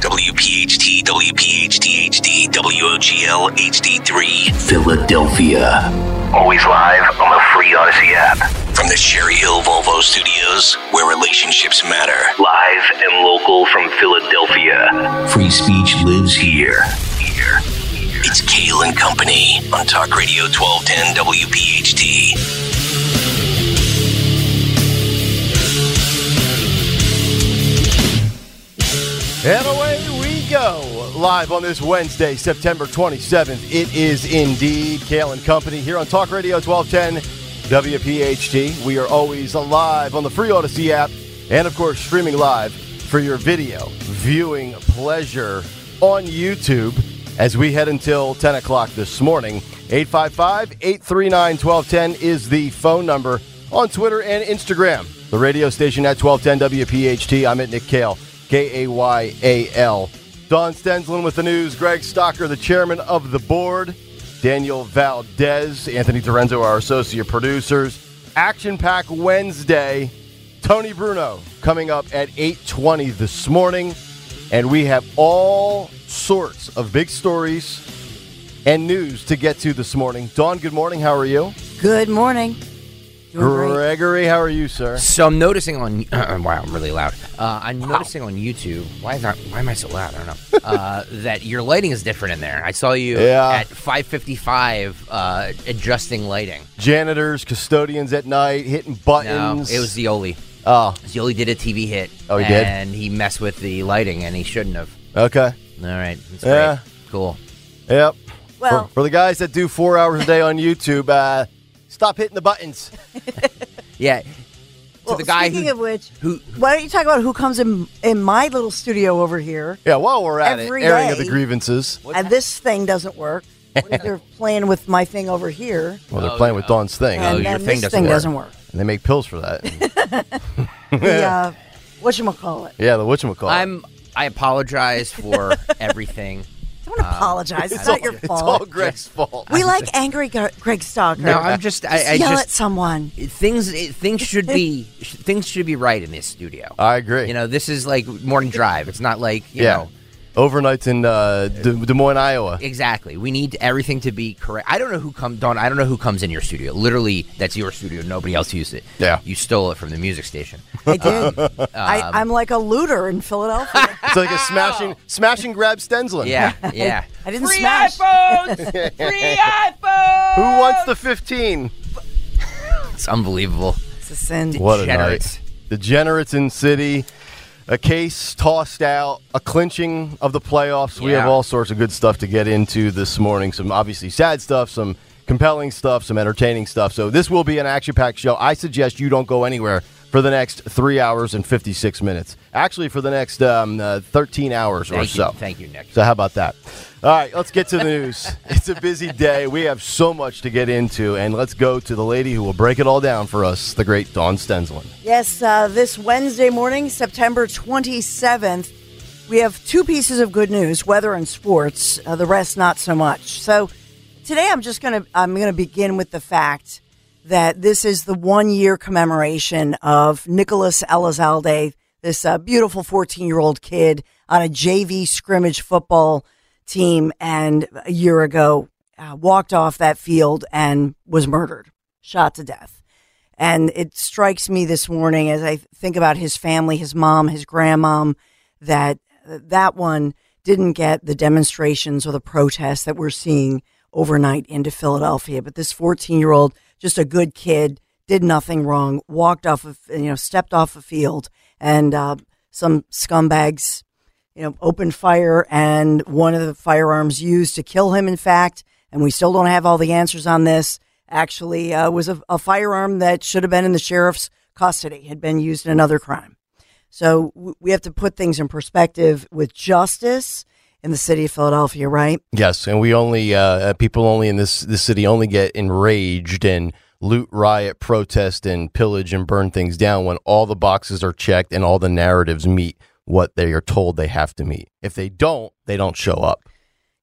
WPHT, WPHT HD, WOGL HD3, Philadelphia. Always live on the free Odyssey app. From the Cherry Hill Volvo Studios, where relationships matter. Live and local from Philadelphia. Free speech lives here. Here. It's Kayal and Company on Talk Radio 1210 WPHT. And away we go. Live on this Wednesday, September 27th. It is indeed Kayal and Company here on Talk Radio 1210 WPHT. We are always alive on the free Odyssey app and, of course, streaming live for your video viewing pleasure on YouTube as we head until 10 o'clock this morning. 855 839 1210 is the phone number on Twitter and Instagram. The radio station at 1210 WPHT. I'm at Nick Kayal. K A Y A L. Dawn Stensland with the news. Greg Stocker, the chairman of the board. Daniel Valdez, Anthony Torenzo, our associate producers. Action Pack Wednesday. Tony Bruno coming up at 8:20 this morning, and we have all sorts of big stories and news to get to this morning. Dawn, good morning. How are you? Good morning. Doing great. Gregory, how are you, sir? So I'm noticing on wow, I'm really loud. Uh, I'm noticing on YouTube. Why is that? Why am I so loud? I don't know. Uh, that your lighting is different in there. I saw you Yeah. at 5:55 uh, adjusting lighting. Janitors, custodians at night, hitting No, buttons. it was Zioli. Oh, Zioli did a TV hit. Oh, he did? and he messed with the lighting, and he shouldn't have. okay. All right, that's Yeah. great. Cool. Yep. Well- for, for the guys that do four hours a day on YouTube, uh, stop hitting the buttons. Yeah. To Well, the guy speaking who, of which, who why don't you talk about who comes in in my little studio over here? Yeah, while we're at Every it, airing of the grievances. and this thing doesn't work. They're playing with my thing over here, Well, they're Oh, playing with. Dawn's thing, Oh, and your then thing this doesn't thing work. doesn't work. and they make pills for that. The uh, what you call it? yeah, the whatchamacallit. I'm. I apologize for everything. I don't um, apologize. It's, It's not all, your it's fault. all Greg's fault. we like angry Gre- Greg Stocker. No, I'm just. I, I yell just at someone. things it- things should be things should be right in this studio. I agree. You know, this is like morning drive. It's not like you yeah. know Overnights in uh, Des, Des Moines, Iowa. exactly. We need everything to be correct. I don't know who comes. Dawn, I don't know who comes in your studio. Literally, that's your studio. Nobody else used it. Yeah. you stole it from the music station. I did. Um, I, I'm like a looter in Philadelphia. It's like a smashing, smash and grab Stensland. Yeah, yeah. I didn't Free smash. iPhones. Free iPhones. Who wants the 15? It's unbelievable. It's a sin. What a Degenerates. night. Degenerates in City. A case tossed out, a clinching of the playoffs. We have all sorts of good stuff to get into this morning. Some obviously sad stuff, some compelling stuff, some entertaining stuff. So this will be an action packed show. I suggest you don't go anywhere for the next three hours and 56 minutes. Actually, for the next um, uh, 13 hours or Thank you. so. Thank you, Nick. So how about that? All right, let's get to the news. it's a busy day. We have so much to get into, and let's go to the lady who will break it all down for us, the great Dawn Stensland. Yes, uh, this Wednesday morning, September 27th, we have two pieces of good news: weather and sports. Uh, the rest, not so much. So today, I'm just gonna I'm gonna begin with the fact that this is the one year commemoration of Nicholas Elizalde, this uh, beautiful 14 year old kid on a JV scrimmage football team, and a year ago uh, walked off that field and was murdered, shot to death. And it strikes me this morning as I think about his family, his mom, his grandmom, that that one didn't get the demonstrations or the protests that we're seeing overnight into Philadelphia. But this 14 year old, just a good kid, did nothing wrong, walked off of, you know, stepped off a field, and uh, some scumbags, you know, opened fire, and one of the firearms used to kill him, in fact, and we still don't have all the answers on this, actually uh, was a, a firearm that should have been in the sheriff's custody, had been used in another crime. So we have to put things in perspective with justice in the city of Philadelphia, right? Yes, and we only uh, uh, people only in this this city only get enraged and loot, riot, protest, and pillage and burn things down when all the boxes are checked and all the narratives meet what they are told they have to meet. If they don't, they don't show up.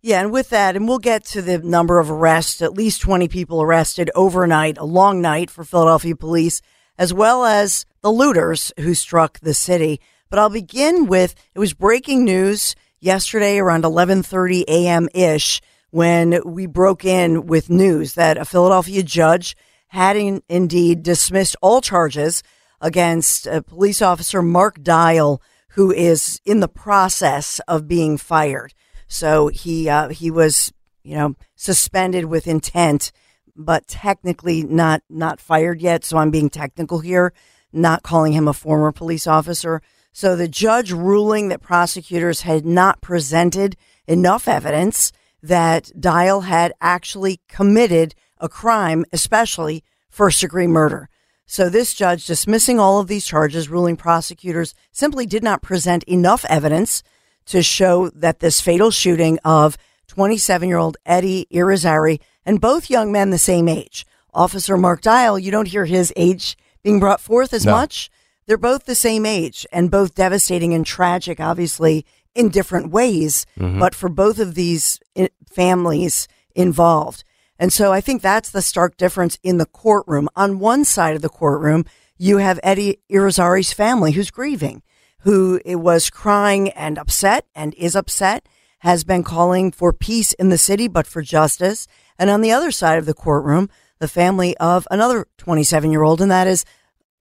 Yeah, and with that, and we'll get to the number of arrests, at least 20 people arrested overnight, a long night for Philadelphia police, as well as the looters who struck the city. But I'll begin with it was breaking news yesterday around 11:30 a.m. ish when we broke in with news that a Philadelphia judge had in, indeed dismissed all charges against a police officer Mark Dial, who is in the process of being fired. So he uh, he was you know suspended with intent, but technically not not fired yet. So I'm being technical here, not calling him a former police officer. So the judge ruling that prosecutors had not presented enough evidence that Dial had actually committed a crime, especially first degree murder. So this judge dismissing all of these charges, ruling prosecutors simply did not present enough evidence to show that this fatal shooting of 27 year old Eddie Irizarry and both young men the same age. Officer Mark Dial, you don't hear his age being brought forth as No. much. They're both the same age and both devastating and tragic, obviously, in different ways, mm-hmm. but for both of these eh, families involved. And so I think that's the stark difference in the courtroom. On one side of the courtroom, you have Eddie Irizarry's family who's grieving, who was crying and upset and is upset, has been calling for peace in the city, but for justice. And on the other side of the courtroom, the family of another 27 year old, and that is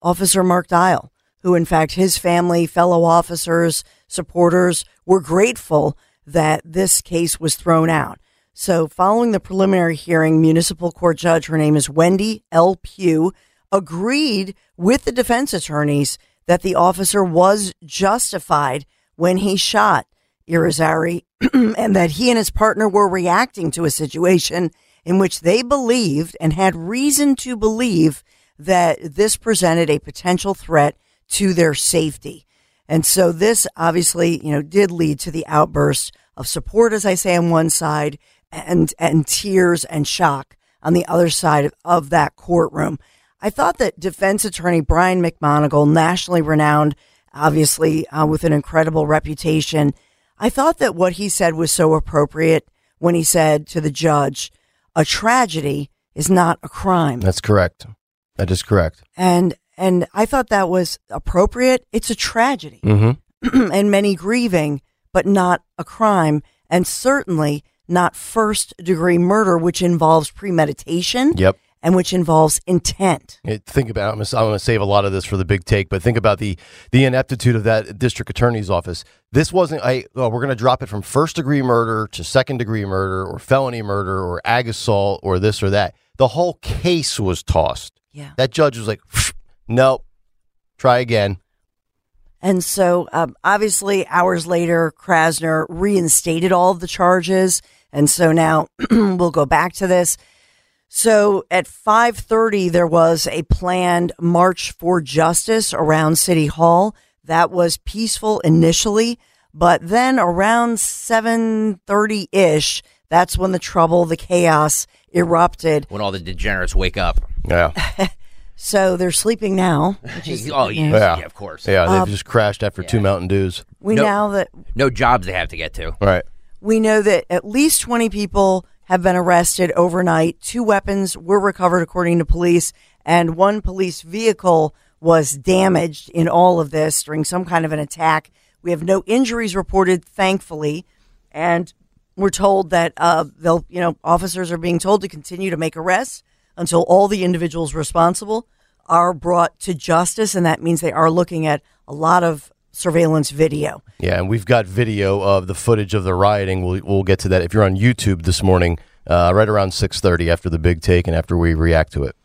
Officer Mark Dial, who, in fact, his family, fellow officers, supporters were grateful that this case was thrown out. So, following the preliminary hearing, municipal court judge, her name is Wendy L. Pugh, agreed with the defense attorneys that the officer was justified when he shot Irizarry and that he and his partner were reacting to a situation in which they believed and had reason to believe that this presented a potential threat to their safety. And so this obviously, you know, did lead to the outburst of support, as I say, on one side and, and tears and shock on the other side of, of that courtroom. I thought that defense attorney Brian McMonagle, nationally renowned, obviously uh, with an incredible reputation, I thought that what he said was so appropriate when he said to the judge, a tragedy is not a crime. That's correct. That is correct. And and I thought that was appropriate. It's a tragedy Mm-hmm. and many grieving, but not a crime, and certainly not first degree murder, which involves premeditation Yep. and which involves intent. Think about. I'm gonna, save a lot of this for the big take, but think about the the ineptitude of that district attorney's office. This wasn't. I. Oh, we're gonna drop it from first degree murder to second degree murder or felony murder or ag assault or this or that. The whole case was tossed. Yeah. That judge was like, nope. Try again. And so, um, obviously, hours later, Krasner reinstated all of the charges, and so now we'll go back to this. So, at five thirty, there was a planned march for justice around City Hall. That was peaceful initially, but then around seven thirty ish, that's when the trouble, the chaos erupted. when all the degenerates wake up. Yeah. So they're sleeping now. Which is oh, yeah, Yeah. yeah, of course. Yeah. They've Um, just crashed after two Mountain Dews. we No. now that No jobs they have to get to. Right. We know that at least 20 people have been arrested overnight. Two weapons were recovered, according to police, and one police vehicle was damaged in all of this during some kind of an attack. We have no injuries reported, thankfully, and we're told that uh, they'll, you know, officers are being told to continue to make arrests until all the individuals responsible are brought to justice, and that means they are looking at a lot of surveillance video. Yeah, and we've got video of the footage of the rioting. We'll we'll get to that if you're on YouTube this morning, uh, right around 6:30 after the big take and after we react to it.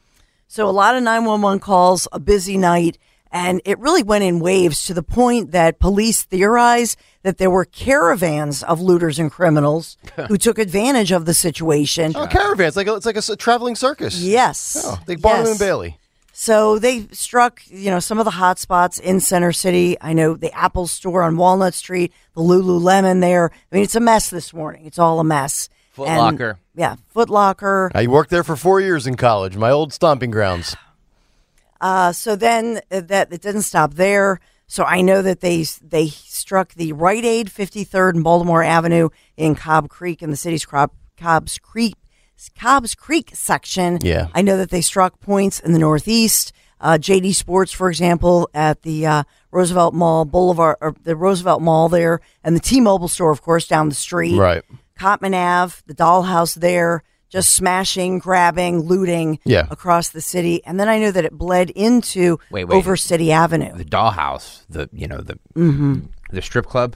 So a lot of 911 calls, a busy night, and it really went in waves to the point that police theorize that there were caravans of looters and criminals who took advantage of the situation. Oh, caravans like a, it's like a traveling circus. Yes. Oh, like Barnum Yes. and Bailey. So they struck, you know, some of the hot spots in Center City. I know the Apple store on Walnut Street, the Lululemon there. I mean, it's a mess this morning. It's all a mess. Foot And- Locker. Yeah, Foot Locker. I worked there for four years in college, my old stomping grounds. Uh, so then uh, that it didn't stop there. So I know that they they struck the Rite Aid 53rd and Baltimore Avenue in Cobb Creek in the city's Cobb, Cobb's Creek Cobb's Creek section. Yeah. I know that they struck points in the Northeast. uh, JD Sports, for example, at the uh, Roosevelt Mall Boulevard, or the Roosevelt Mall there, and the T-Mobile store, of course, down the street. Right. Cottman Ave, the dollhouse there, just smashing, grabbing, looting Yeah. across the city. And then I know that it bled into Wait, wait. over City Avenue. The dollhouse, the you know the Mm-hmm. the strip club.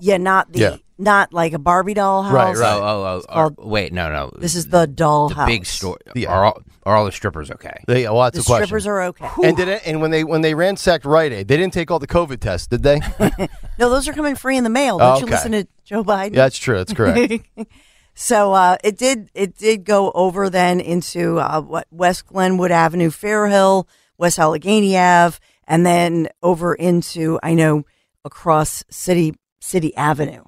Yeah, not the Yeah. not like a Barbie doll house. Right, right. Oh, oh, oh. called- or- wait, no, no. This is the doll the house. big store. Yeah. Are all are all the strippers okay? They, well, that's The a question. strippers are okay. and did it? And when they when they ransacked Rite Aid, they didn't take all the COVID tests, did they? No, those are coming free in the mail. Don't you Okay. listen to Joe Biden? yeah, that's true. That's correct. So uh, it did it did go over then into uh, what West Glenwood Avenue, Fairhill, West Allegheny Ave, and then over into I know across City City Avenue.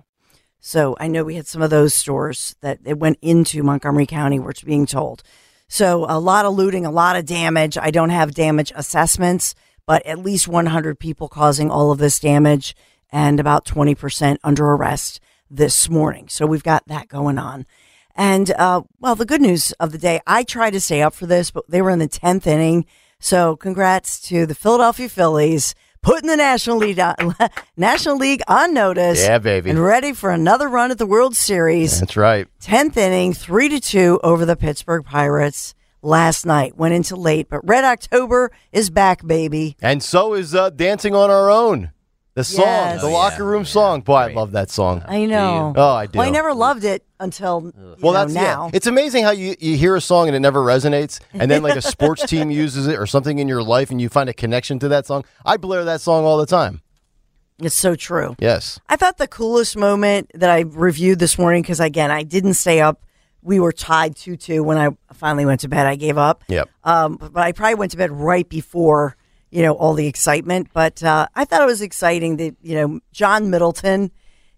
So I know we had some of those stores that it went into Montgomery County, we're being told. So a lot of looting, a lot of damage. I don't have damage assessments, but at least 100 people causing all of this damage and about 20% under arrest this morning. So we've got that going on. And, uh, well, the good news of the day, I tried to stay up for this, but they were in the 10th inning. So congrats to the Philadelphia Phillies putting the National League on, National League on notice. Yeah, baby. And ready for another run at the World Series. that's right. 10th inning, 3 to 2 over the Pittsburgh Pirates last night. Went into late, but Red October is back, baby. And so is uh, Dancing on Our Own. The song, Yes. the Oh, locker yeah. room Yeah. song. Boy, I love that song. I know. Oh, I do. Well, I never loved it until you Well, know, that's now. yeah. It's amazing how you, you hear a song and it never resonates, and then like a sports team uses it or something in your life, and you find a connection to that song. I blare that song all the time. It's so true. Yes. I thought the coolest moment that I reviewed this morning, because again, I didn't stay up. We were tied 2 2 when I finally went to bed. I gave up. Yep. Um, but I probably went to bed right before, you know, all the excitement. But uh, I thought it was exciting that, you know, John Middleton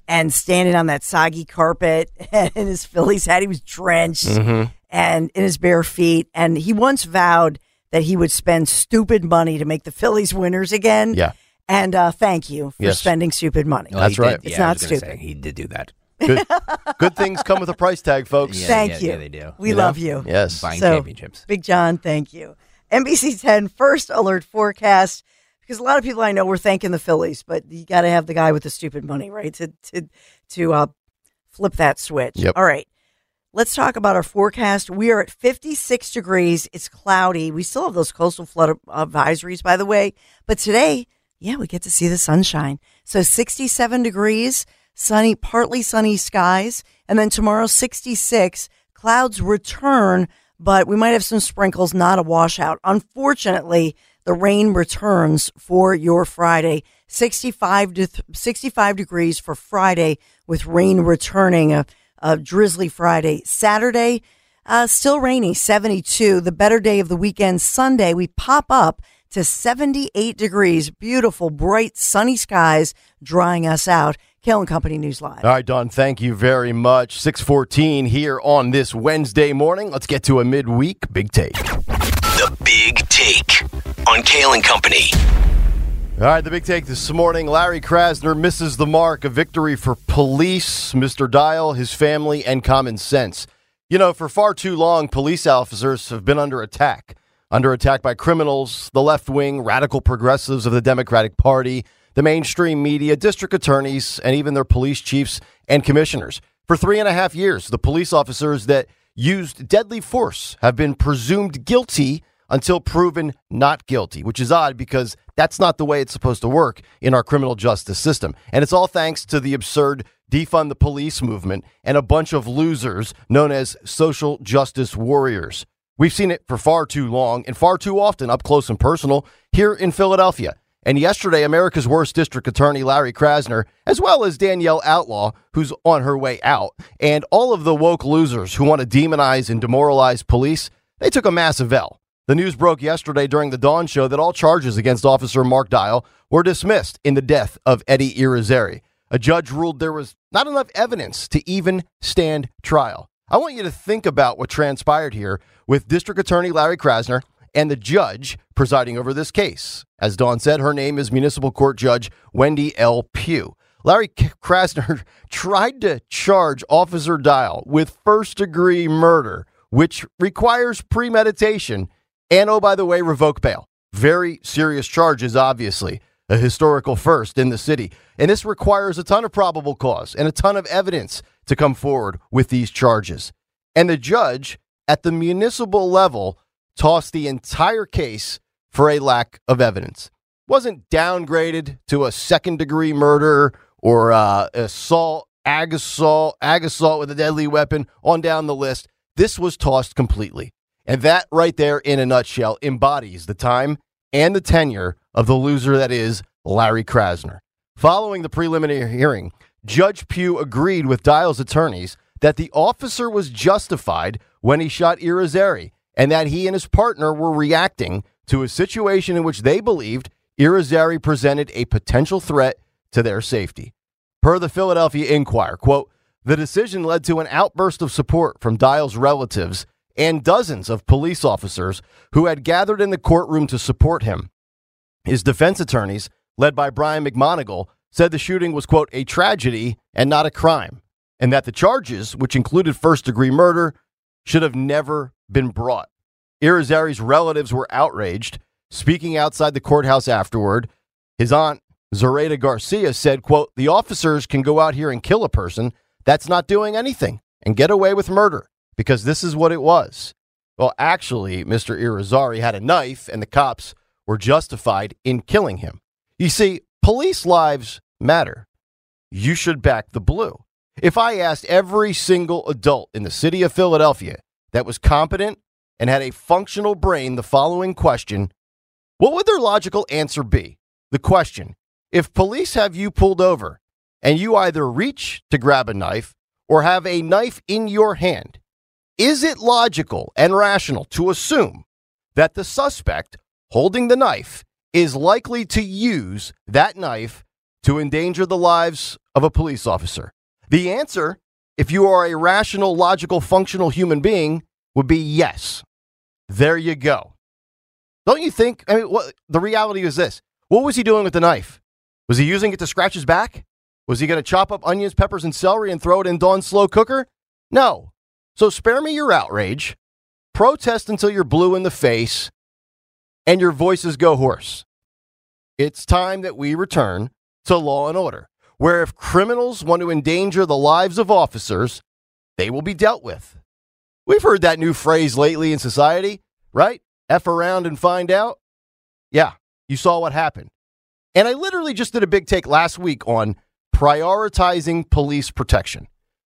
and standing on that soggy carpet and in his Phillies hat, he was drenched Mm-hmm. and in his bare feet. And he once vowed that he would spend stupid money to make the Phillies winners again. Yeah. And uh, thank you for Yes. spending stupid money. Well, That's right. Did, It's yeah, not stupid. Say, he did do that. Good, good things come with a price tag, folks. Yeah, Thank yeah, you. yeah, they do. We You know? love you. Yes. Buying So- championships. Big John, thank you. NBC 10 first alert forecast because a lot of people I know were thanking the Phillies, but you got to have the guy with the stupid money, right? To to to uh, flip that switch. Yep. All right. Let's talk about our forecast. We are at 56 degrees. It's cloudy. We still have those coastal flood advisories, by the way. But today, yeah, we get to see the sunshine. So 67 degrees, sunny, partly sunny skies. And then tomorrow, 66. Clouds return, but we might have some sprinkles, not a washout. Unfortunately, the rain returns for your Friday. 65 to th- 65 degrees for Friday with rain returning. A, a drizzly Friday. Saturday, uh, still rainy, 72. The better day of the weekend, Sunday, we pop up to 78 degrees. Beautiful, bright, sunny skies drying us out. Kayal and Company News Live. All right, Dawn, thank you very much. 614 here on this Wednesday morning. Let's get to a midweek big take. The Big Take on Kayal and Company. All right, the big take this morning. Larry Krasner misses the mark. A victory for police, Mr. Dial, his family, and common sense. You know, for far too long, police officers have been under attack. Under attack by criminals, the left wing, radical progressives of the Democratic Party, the mainstream media, district attorneys, and even their police chiefs and commissioners. For three and a half years, the police officers that used deadly force have been presumed guilty until proven not guilty, which is odd because that's not the way it's supposed to work in our criminal justice system. And it's all thanks to the absurd defund the police movement and a bunch of losers known as social justice warriors. We've seen it for far too long and far too often up close and personal here in Philadelphia. And yesterday, America's worst district attorney, Larry Krasner, as well as Danielle Outlaw, who's on her way out, and all of the woke losers who want to demonize and demoralize police, they took a massive L. The news broke yesterday during the Dawn show that all charges against Officer Mark Dial were dismissed in the death of Eddie Irizarry. A judge ruled there was not enough evidence to even stand trial. I want you to think about what transpired here with District Attorney Larry Krasner and the judge presiding over this case. As Dawn said, her name is Municipal Court Judge Wendy L. Pugh. Larry Krasner tried to charge Officer Dial with first degree murder, which requires premeditation and, oh, by the way, revoke bail. Very serious charges, obviously, a historical first in the city. And this requires a ton of probable cause and a ton of evidence to come forward with these charges. And the judge at the municipal level tossed the entire case for a lack of evidence. Wasn't downgraded to a second degree murder or uh, assault, ag assault, ag assault with a deadly weapon on down the list. This was tossed completely. And that right there, in a nutshell, embodies the time and the tenure of the loser that is Larry Krasner. Following the preliminary hearing, Judge Pugh agreed with Dial's attorneys that the officer was justified when he shot Irizarry and that he and his partner were reacting to a situation in which they believed Irizarry presented a potential threat to their safety. Per the Philadelphia Inquirer, quote, the decision led to an outburst of support from Dial's relatives and dozens of police officers who had gathered in the courtroom to support him. His defense attorneys, led by Brian McMonagle, said the shooting was, quote, a tragedy and not a crime, and that the charges, which included first degree murder, should have never been brought. Irizarry's relatives were outraged. Speaking outside the courthouse afterward, his aunt, Zoraida Garcia, said, quote, the officers can go out here and kill a person that's not doing anything and get away with murder because this is what it was. Well, actually, Mr. Irizarry had a knife, and the cops were justified in killing him. You see, police lives matter. You should back the blue. If I asked every single adult in the city of Philadelphia that was competent and had a functional brain the following question, what would their logical answer be? The question if police have you pulled over and you either reach to grab a knife or have a knife in your hand, is it logical and rational to assume that the suspect holding the knife is likely to use that knife to endanger the lives of a police officer? The answer, if you are a rational, logical, functional human being, would be yes. There you go. Don't you think? I mean, what, the reality is this what was he doing with the knife? Was he using it to scratch his back? Was he going to chop up onions, peppers, and celery and throw it in Dawn's slow cooker? No. So spare me your outrage, protest until you're blue in the face, and your voices go hoarse. It's time that we return to law and order, where if criminals want to endanger the lives of officers, they will be dealt with. We've heard that new phrase lately in society, right? F around and find out. Yeah, you saw what happened. And I literally just did a big take last week on prioritizing police protection.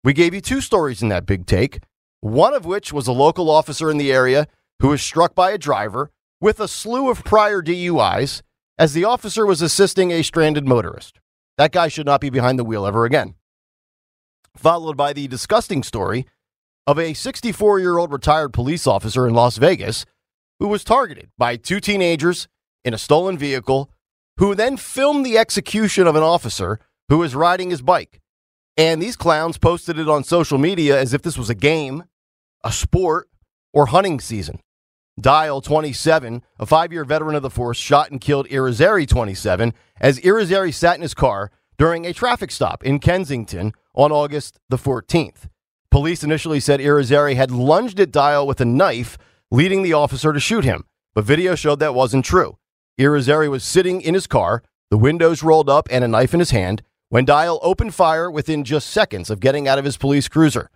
We gave you two stories in that big take, one of which was a local officer in the area who was struck by a driver with a slew of prior DUIs as the officer was assisting a stranded motorist. That guy should not be behind the wheel ever again. Followed by the disgusting story of a 64 year old retired police officer in Las Vegas who was targeted by two teenagers in a stolen vehicle who then filmed the execution of an officer who was riding his bike. And these clowns posted it on social media as if this was a game, a sport, or hunting season. Dial 27, a five year veteran of the force, shot and killed Irizarry 27 as Irizarry sat in his car during a traffic stop in Kensington on August the 14th. Police initially said Irizarry had lunged at Dial with a knife, leading the officer to shoot him, but video showed that wasn't true. Irizarry was sitting in his car, the windows rolled up, and a knife in his hand when Dial opened fire within just seconds of getting out of his police cruiser.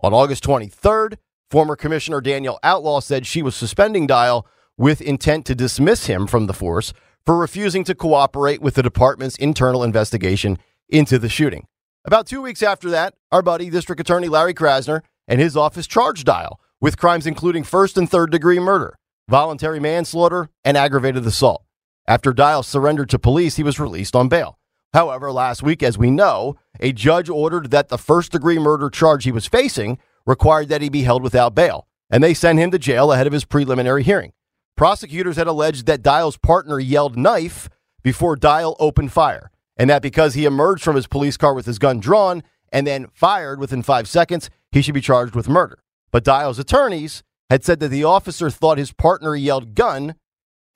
On August 23rd, former Commissioner Danielle Outlaw said she was suspending Dial with intent to dismiss him from the force for refusing to cooperate with the department's internal investigation into the shooting. About two weeks after that, our buddy, District Attorney Larry Krasner, and his office charged Dial with crimes including first and third degree murder, voluntary manslaughter, and aggravated assault. After Dial surrendered to police, he was released on bail. However, last week, as we know, a judge ordered that the first degree murder charge he was facing required that he be held without bail, and they sent him to jail ahead of his preliminary hearing. Prosecutors had alleged that Dial's partner yelled knife before Dial opened fire, and that because he emerged from his police car with his gun drawn and then fired within five seconds, he should be charged with murder. But Dial's attorneys had said that the officer thought his partner yelled gun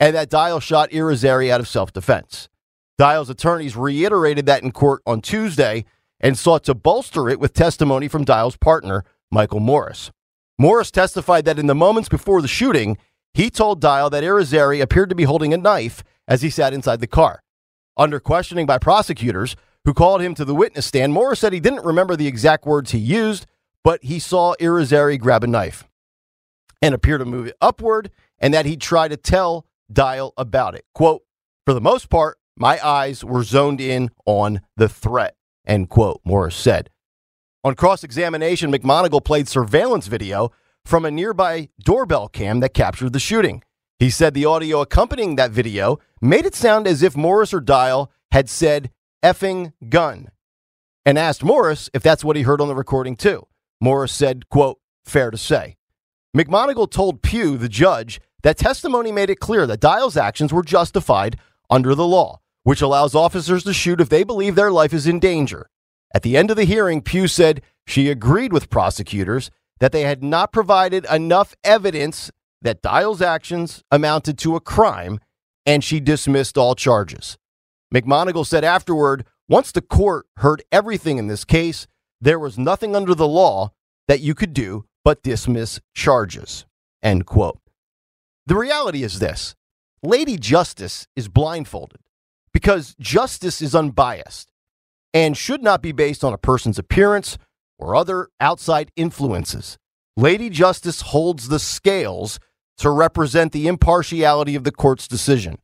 and that Dial shot Irizarry out of self defense. Dial's attorneys reiterated that in court on Tuesday and sought to bolster it with testimony from Dial's partner, Michael Morris. Morris testified that in the moments before the shooting, he told Dial that Irizarry appeared to be holding a knife as he sat inside the car. Under questioning by prosecutors who called him to the witness stand, Morris said he didn't remember the exact words he used, but he saw Irizarry grab a knife and appear to move it upward and that he'd try to tell Dial about it. Quote, for the most part, my eyes were zoned in on the threat, end quote, Morris said. On cross examination, McMonagle played surveillance video from a nearby doorbell cam that captured the shooting. He said the audio accompanying that video made it sound as if Morris or Dial had said effing gun and asked Morris if that's what he heard on the recording too. Morris said, quote, fair to say. McMonagle told Pugh, the judge, that testimony made it clear that Dial's actions were justified under the law, which allows officers to shoot if they believe their life is in danger. At the end of the hearing, Pugh said she agreed with prosecutors that they had not provided enough evidence that Dial's actions amounted to a crime, and she dismissed all charges. McMonagle said afterward, once the court heard everything in this case, there was nothing under the law that you could do but dismiss charges. End quote. The reality is this Lady Justice is blindfolded because justice is unbiased and should not be based on a person's appearance or other outside influences. Lady Justice holds the scales to represent the impartiality of the court's decision,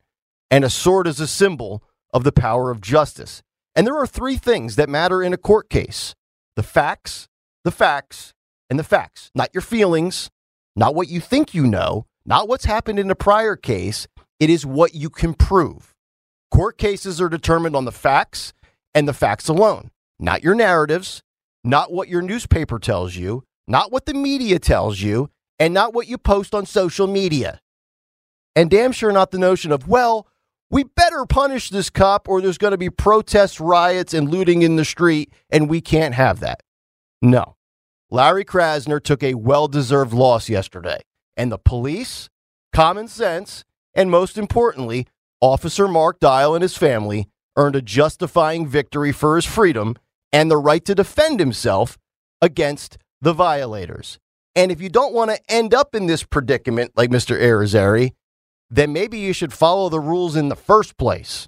and a sword is a symbol of the power of justice. And there are three things that matter in a court case the facts, the facts, and the facts. Not your feelings, not what you think you know, not what's happened in a prior case. It is what you can prove. Court cases are determined on the facts and the facts alone, not your narratives, not what your newspaper tells you, not what the media tells you, and not what you post on social media. And damn sure not the notion of, well, we better punish this cop or there's going to be protests, riots, and looting in the street, and we can't have that. No. Larry Krasner took a well deserved loss yesterday, and the police, common sense, and most importantly, Officer Mark Dial and his family earned a justifying victory for his freedom and the right to defend himself against the violators. And if you don't want to end up in this predicament like Mr. Irizarry, then maybe you should follow the rules in the first place.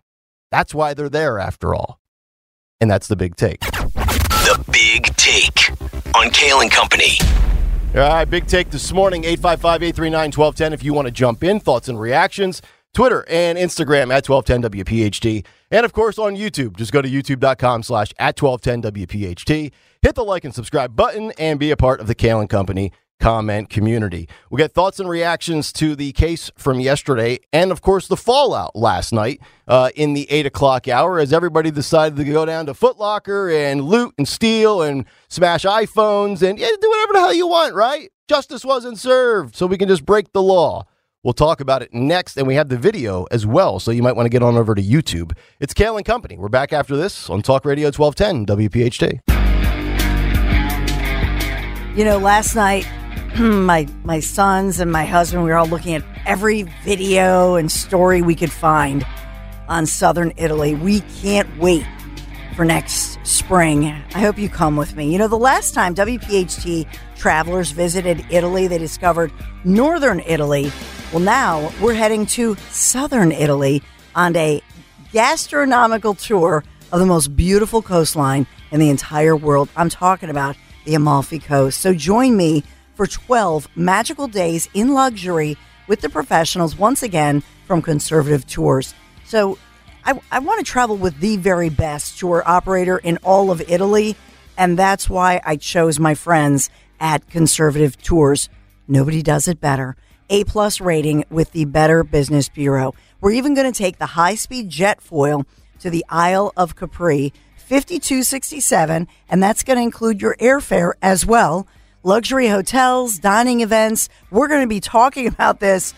That's why they're there after all. And that's the big take. The big take on Kayal and Company. All right, big take this morning 855 839 1210 if you want to jump in, thoughts and reactions. Twitter and Instagram at 1210 WPHT. And of course on YouTube. Just go to youtube.com slash at 1210 WPHT. Hit the like and subscribe button and be a part of the Kayal and Company comment community. We get thoughts and reactions to the case from yesterday and, of course, the fallout last night uh, in the 8 o'clock hour as everybody decided to go down to Footlocker and loot and steal and smash iPhones and yeah, do whatever the hell you want, right? Justice wasn't served, so we can just break the law. We'll talk about it next, and we have the video as well, so you might want to get on over to YouTube. It's Kayal and Company. We're back after this on Talk Radio 1210 WPHT. You know, last night, my my sons and my husband, we were all looking at every video and story we could find on southern Italy. We can't wait for next spring. I hope you come with me. You know, the last time WPHT travelers visited Italy, they discovered northern Italy well, now we're heading to southern Italy on a gastronomical tour of the most beautiful coastline in the entire world. I'm talking about the Amalfi Coast. So join me for 12 magical days in luxury with the professionals once again from Conservative Tours. So I, I want to travel with the very best tour operator in all of Italy, and that's why I chose my friends at Conservative Tours. Nobody does it better. A plus rating with the Better Business Bureau. We're even going to take the high speed jet foil to the Isle of Capri, 5267, and that's going to include your airfare as well. Luxury hotels, dining events. We're going to be talking about this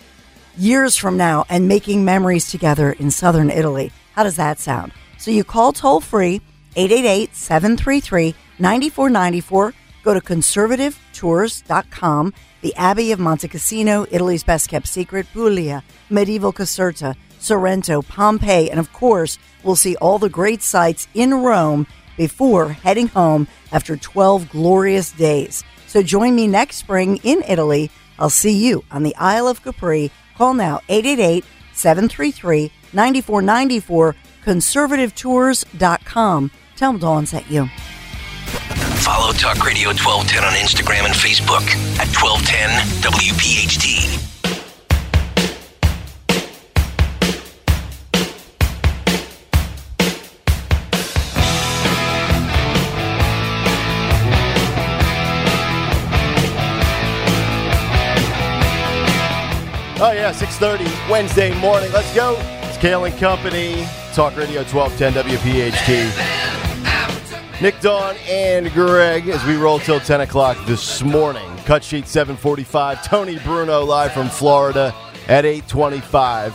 years from now and making memories together in southern Italy. How does that sound? So you call toll free 888 733 9494. Go to conservativetours.com the Abbey of Monte Cassino, Italy's best kept secret, Puglia, medieval Caserta, Sorrento, Pompeii, and of course, we'll see all the great sights in Rome before heading home after 12 glorious days. So join me next spring in Italy. I'll see you on the Isle of Capri. Call now 888 733 9494 conservativetours.com. Tell them Dawn sent you. Follow Talk Radio 1210 on Instagram and Facebook at 1210 WPHT. Oh yeah, 6:30 Wednesday morning. Let's go. It's Kayal and Company. Talk Radio 1210 WPHT. Nick Dawn and Greg as we roll till 10 o'clock this morning. Cut sheet 745. Tony Bruno live from Florida at 825.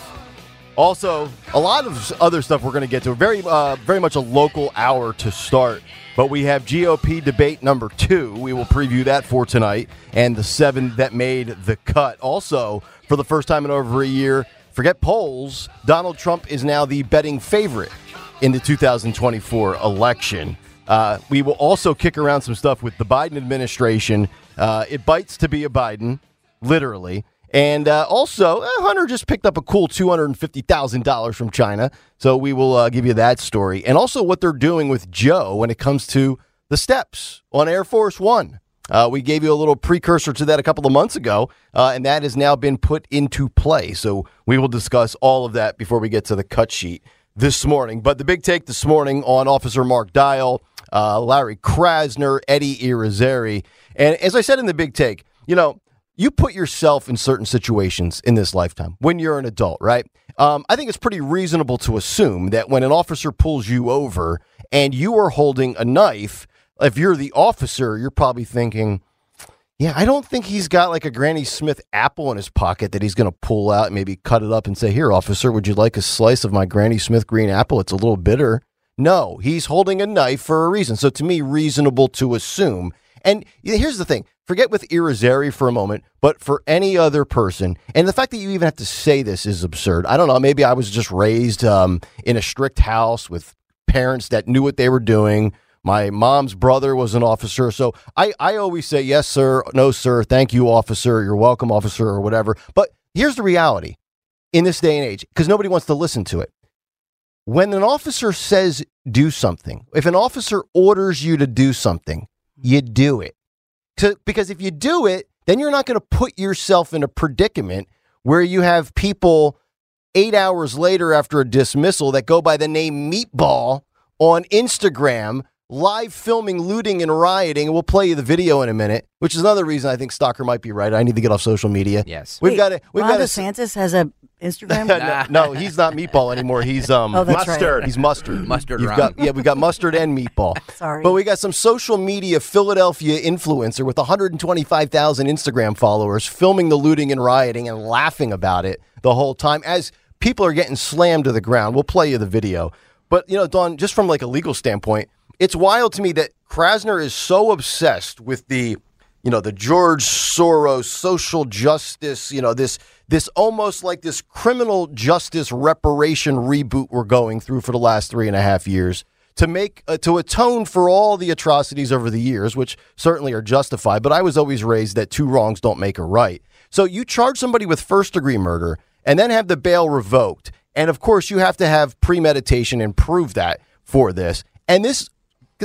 Also, a lot of other stuff we're going to get to. Very, uh, very much a local hour to start. But we have GOP debate number two. We will preview that for tonight, and the seven that made the cut. Also, for the first time in over a year, forget polls. Donald Trump is now the betting favorite in the 2024 election. Uh, we will also kick around some stuff with the Biden administration. Uh, it bites to be a Biden, literally. And uh, also, uh, Hunter just picked up a cool $250,000 from China. So we will uh, give you that story. And also what they're doing with Joe when it comes to the steps on Air Force One. Uh, we gave you a little precursor to that a couple of months ago, uh, and that has now been put into play. So we will discuss all of that before we get to the cut sheet this morning. But the big take this morning on Officer Mark Dial, uh, Larry Krasner, Eddie Irizarry. And as I said in the big take, you know, you put yourself in certain situations in this lifetime when you're an adult, right? Um, I think it's pretty reasonable to assume that when an officer pulls you over and you are holding a knife, if you're the officer, you're probably thinking, yeah, I don't think he's got like a Granny Smith apple in his pocket that he's going to pull out and maybe cut it up and say, Here, officer, would you like a slice of my Granny Smith green apple? It's a little bitter. No, he's holding a knife for a reason. So to me, reasonable to assume. And here's the thing forget with Irizarry for a moment, but for any other person, and the fact that you even have to say this is absurd. I don't know. Maybe I was just raised um, in a strict house with parents that knew what they were doing. My mom's brother was an officer. So I, I always say, yes, sir, no, sir, thank you, officer, you're welcome, officer, or whatever. But here's the reality in this day and age, because nobody wants to listen to it. When an officer says do something, if an officer orders you to do something, you do it. Because if you do it, then you're not going to put yourself in a predicament where you have people eight hours later after a dismissal that go by the name Meatball on Instagram live filming looting and rioting. We'll play you the video in a minute, which is another reason I think Stocker might be right. I need to get off social media. Yes. We've got it. We've Ron got DeSantis has a Instagram. no, no, he's not meatball anymore. He's um Oh, that's right. mustard. He's mustard. Mustard You've got yeah, we got mustard and meatball. Sorry. But we got some social media Philadelphia influencer with 125,000 Instagram followers filming the looting and rioting and laughing about it the whole time as people are getting slammed to the ground. We'll play you the video. But you know, Dawn, just from like a legal standpoint, it's wild to me that Krasner is so obsessed with the you know the George Soros social justice, you know this this almost like this criminal justice reparation reboot we're going through for the last three and a half years to make uh, to atone for all the atrocities over the years, which certainly are justified. But I was always raised that two wrongs don't make a right. So you charge somebody with first degree murder and then have the bail revoked, and of course you have to have premeditation and prove that for this. And this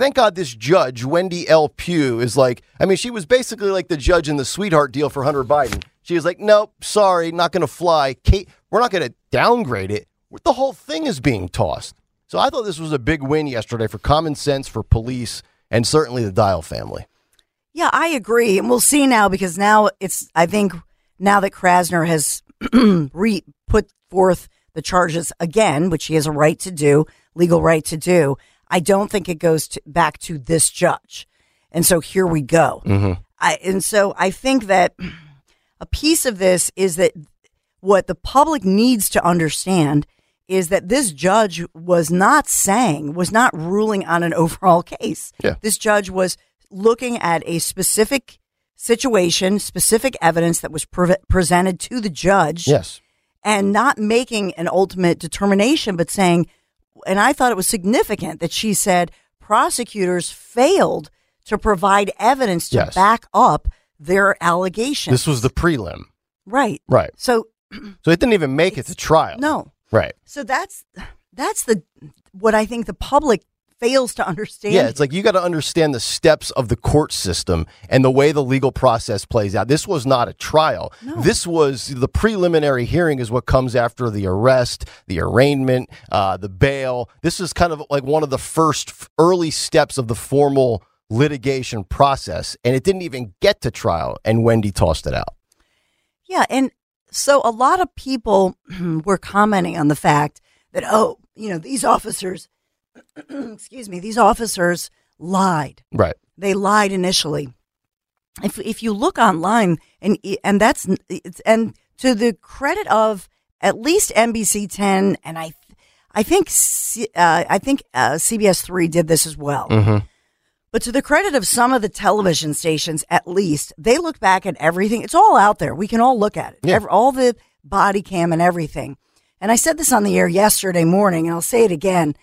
thank God this judge, Wendy L. Pugh, is like, I mean, she was basically like the judge in the sweetheart deal for Hunter Biden. She was like, nope, sorry, not going to fly. Kate, we're not going to downgrade it. The whole thing is being tossed. So I thought this was a big win yesterday for common sense, for police, and certainly the Dial family. Yeah, I agree. And we'll see now because now it's, I think, now that Krasner has re put forth the charges again, which he has a right to do, legal right to do, I don't think it goes to, back to this judge. And so here we go. Mm-hmm. I, and so I think that a piece of this is that what the public needs to understand is that this judge was not saying, was not ruling on an overall case. Yeah. This judge was looking at a specific situation, specific evidence that was pre- presented to the judge Yes. and not making an ultimate determination, but saying, and I thought it was significant that she said prosecutors failed to provide evidence to Yes. back up their allegations. This was the prelim. right. Right. So So it didn't even make it to trial. no. Right. So that's that's the what I think the public fails to understand. Yeah, it's like you got to understand the steps of the court system and the way the legal process plays out. This was not a trial. This was the preliminary hearing, is what comes after the arrest, the arraignment, uh, the bail. This is kind of like one of the first early steps of the formal litigation process, and it didn't even get to trial. And Wendy tossed it out. Yeah, and so a lot of people were commenting on the fact that oh, you know, these officers excuse me, these officers lied. Right. They lied initially. If if you look online and and that's and to the credit of at least NBC 10 and I I think C, uh, I think uh, CBS 3 did this as well. But to the credit of some of the television stations, at least, they look back at everything. It's all out there. We can all look at it. Yeah. Every, all the body cam and everything. And I said this on the air yesterday morning, and I'll say it again.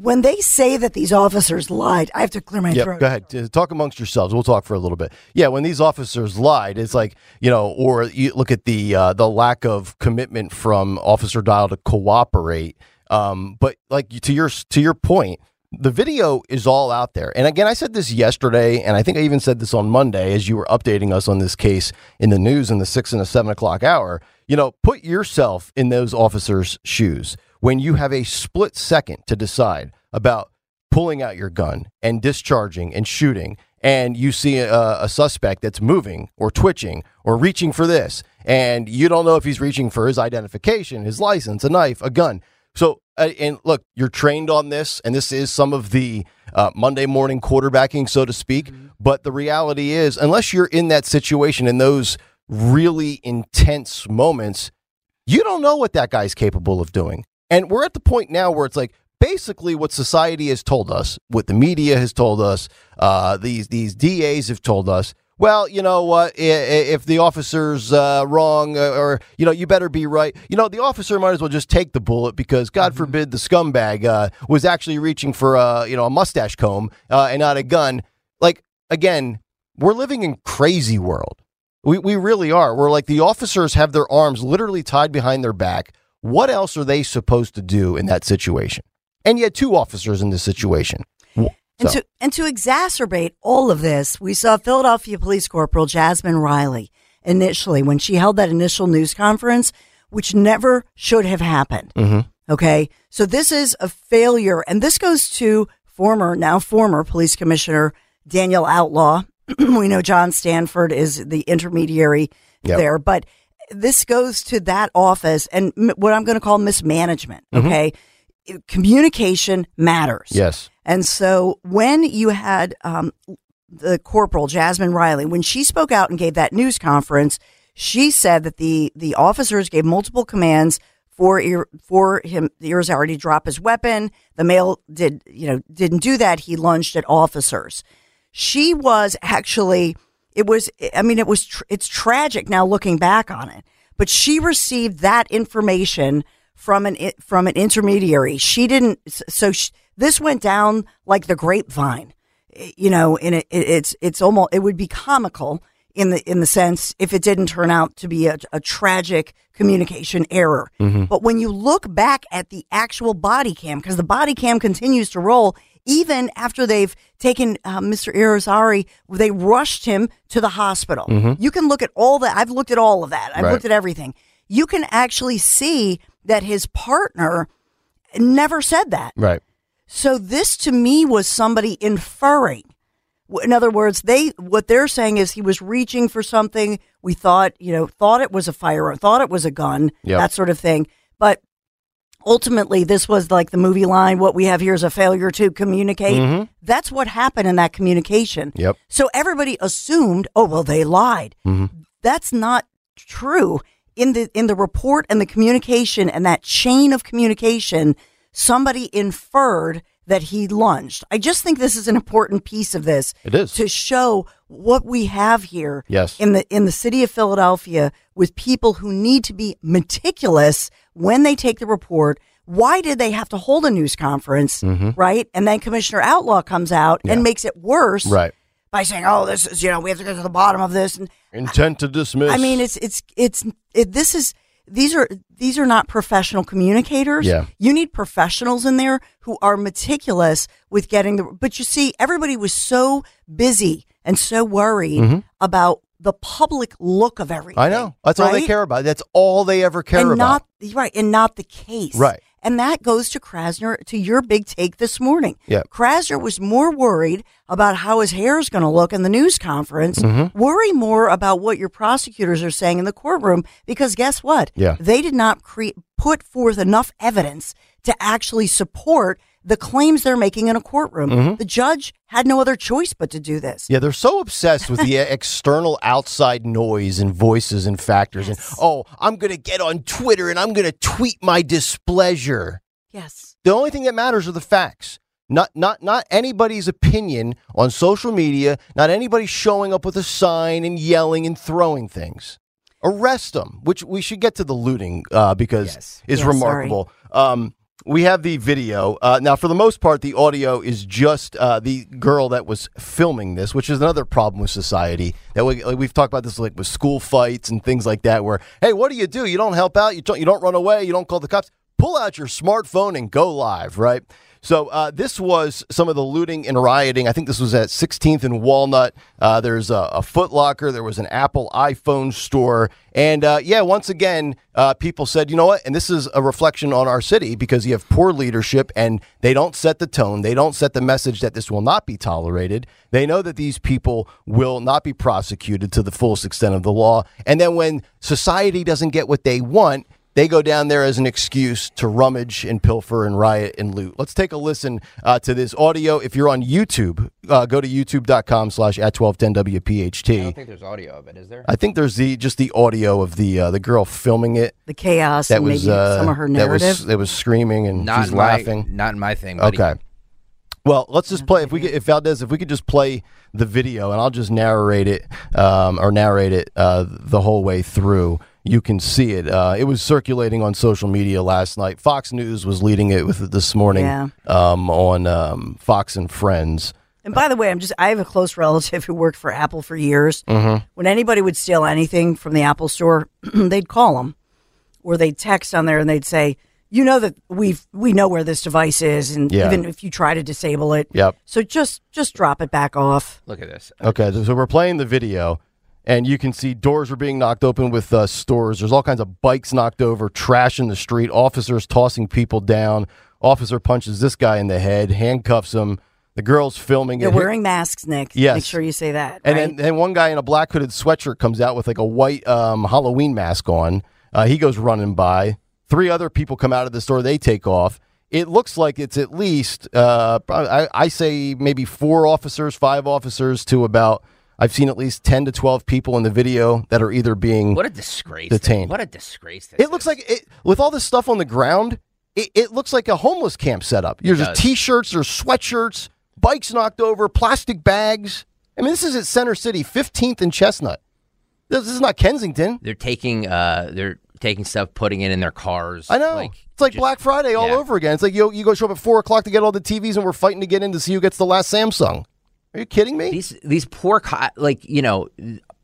When they say that these officers lied, I have to clear my Yep, throat. go ahead. Uh, Talk amongst yourselves. We'll talk for a little bit. Yeah, when these officers lied, it's like you know, or you look at the uh, the lack of commitment from Officer Dial to cooperate. Um, but like to your to your point, the video is all out there. And again, I said this yesterday, and I think I even said this on Monday as you were updating us on this case in the news in the six and the seven o'clock hour. You know, put yourself in those officers' shoes when you have a split second to decide about pulling out your gun and discharging and shooting and you see a, a suspect that's moving or twitching or reaching for this and you don't know if he's reaching for his identification his license a knife a gun. So uh, and look you're trained on this and this is some of the uh, monday morning quarterbacking so to speak. But the reality is unless you're in that situation in those really intense moments you don't know what that guy's capable of doing. And we're at the point now where it's like basically what society has told us, what the media has told us, uh, these these DAs have told us. Well, you know what? If the officer's uh, wrong, uh, or you know, you better be right. You know, the officer might as well just take the bullet because, God forbid, the scumbag uh, was actually reaching for a you know a mustache comb uh, and not a gun. Like again, we're living in crazy world. We, we really are. We're like the officers have their arms literally tied behind their back. What else are they supposed to do in that situation? And yet, two officers in this situation. And so- to and to exacerbate all of this, we saw Philadelphia Police Corporal Jasmine Reilly initially when she held that initial news conference, which never should have happened. Mm-hmm. Okay, so this is a failure, and this goes to former, now former Police Commissioner Daniel Outlaw. we know John Stanford is the intermediary Yep. there, but this goes to that office and m- what I'm going to call mismanagement. Okay, communication matters. yes. And so when you had um, the corporal Jasmine Reilly, when she spoke out and gave that news conference, she said that the the officers gave multiple commands for for him the Irizarry to drop his weapon. The male did you know didn't do that. He lunged at officers. She was actually it was I mean it was tr- it's tragic now looking back on it. But she received that information from an from an intermediary. She didn't. So sh this went down like the grapevine, you know. And it, it, it's it's almost it would be comical in the in the sense if it didn't turn out to be a, a tragic communication error. But when you look back at the actual body cam, because the body cam continues to roll. Even after they've taken uh, Mr. Irizarry, they rushed him to the hospital. You can look at all that. I've looked at all of that. I've Right. looked at everything. You can actually see that his partner never said that. Right. So this to me was somebody inferring. In other words, they what they're saying is he was reaching for something. We thought, you know, thought it was a firearm, thought it was a gun, Yep. that sort of thing. But ultimately, this was like the movie line. What we have here is a failure to communicate. Mm-hmm. That's what happened in that communication. Yep. So everybody assumed, oh well, they lied. Mm-hmm. That's not true. In the in the report and the communication and that chain of communication, somebody inferred that he lunged. I just think this is an important piece of this. It is. to show what we have here Yes. in the in the city of Philadelphia with people who need to be meticulous when they take the report. Why did they have to hold a news conference, right? And then Commissioner Outlaw comes out Mm-hmm. Yeah. and makes it worse Right. by saying, "Oh, this is you know we have to get to the bottom of this." And Intent to dismiss. I mean, it's it's it's it, this is these are these are not professional communicators. Yeah. you need professionals in there who are meticulous with getting the. But you see, everybody was so busy and so worried about the public look of everything. Mm-hmm. I know. That's all they care about. That's all they ever care and about. not right, and not the case. Right. And that goes to Krasner to your big take this morning. Yeah. Krasner was more worried about how his hair is going to look in the news conference. Mm-hmm. Worry more about what your prosecutors are saying in the courtroom because guess what? Yeah. They did not cre- put forth enough evidence to actually support the claims they're making in a courtroom. Mm-hmm. The judge had no other choice but to do this. Yeah, they're so obsessed with the external outside noise and voices and factors. And, oh, I'm going to get on Twitter and I'm going to tweet my displeasure. Yes. The only thing that matters are the facts. Not, not, not anybody's opinion on social media, not anybody showing up with a sign and yelling and throwing things. Arrest them, which we should get to the looting uh, because Yes. is Yeah, remarkable. Um, we have the video. Uh, now, for the most part, the audio is just uh, the girl that was filming this, which is another problem with society. That we, like, we've talked about this, like with school fights and things like that. Where, hey, what do you do? You don't help out. You don't. You don't run away. You don't call the cops. Pull out your smartphone and go live. Right. So uh, this was some of the looting and rioting. I think this was at 16th and Walnut. Uh, there's a, a Foot Locker. There was an Apple iPhone store. And uh, yeah, once again, uh, people said, you know what? And this is a reflection on our city because you have poor leadership and they don't set the tone. They don't set the message that this will not be tolerated. They know that these people will not be prosecuted to the fullest extent of the law. And then when society doesn't get what they want, they go down there as an excuse to rummage and pilfer and riot and loot. Let's take a listen uh, to this audio. If you're on YouTube, uh, go to youtube.com slash at 1210WPHT. I don't think there's audio of it, is there? I think there's the just the audio of the uh, the girl filming it. The chaos That and was maybe uh, some of her that was that was screaming and Not she's in my, laughing. Not in my thing. Buddy. Okay. Well, let's just play. If we get, if Valdez, if we could just play the video, and I'll just narrate it um, or narrate it uh, the whole way through. You can see it. Uh, it was circulating on social media last night. Fox News was leading it with it this morning Yeah. um, on um, Fox and Friends. And by the way, I'm just I have a close relative who worked for Apple for years. Mm-hmm. When anybody would steal anything from the Apple store, they'd call them or they'd text on there and they'd say, "You know that we we know where this device is and Yeah. even if you try to disable it. Yep. So just just drop it back off." Look at this. Okay, so we're playing the video, and you can see doors are being knocked open with uh, stores. There's all kinds of bikes knocked over, trash in the street, officers tossing people down. Officer punches this guy in the head, handcuffs him. The girl's filming They're it. wearing masks, Nick. Yes. Make sure you say that. And right? then, then one guy in a black hooded sweatshirt comes out with like a white um, Halloween mask on. Uh, he goes running by. Three other people come out of the store. They take off. It looks like it's at least, uh, I, I say maybe four officers, five officers to about, I've seen at least 10 to 12 people in the video that are either being. What a disgrace. Detained. What a disgrace. This It looks is. like it with all this stuff on the ground. It, it looks like a homeless camp setup. There's just t-shirts, there's sweatshirts, bikes knocked over, plastic bags. I mean, this is at Center City, 15th and Chestnut. This, this is not Kensington. they're taking uh they're taking stuff, putting it in their cars. I know. it's like just- Black Friday all yeah. over again. It's like you you go show up at four o'clock to get all the TVs, and we're fighting to get in to see who gets the last Samsung. Are you kidding me? These these poor co- like you know.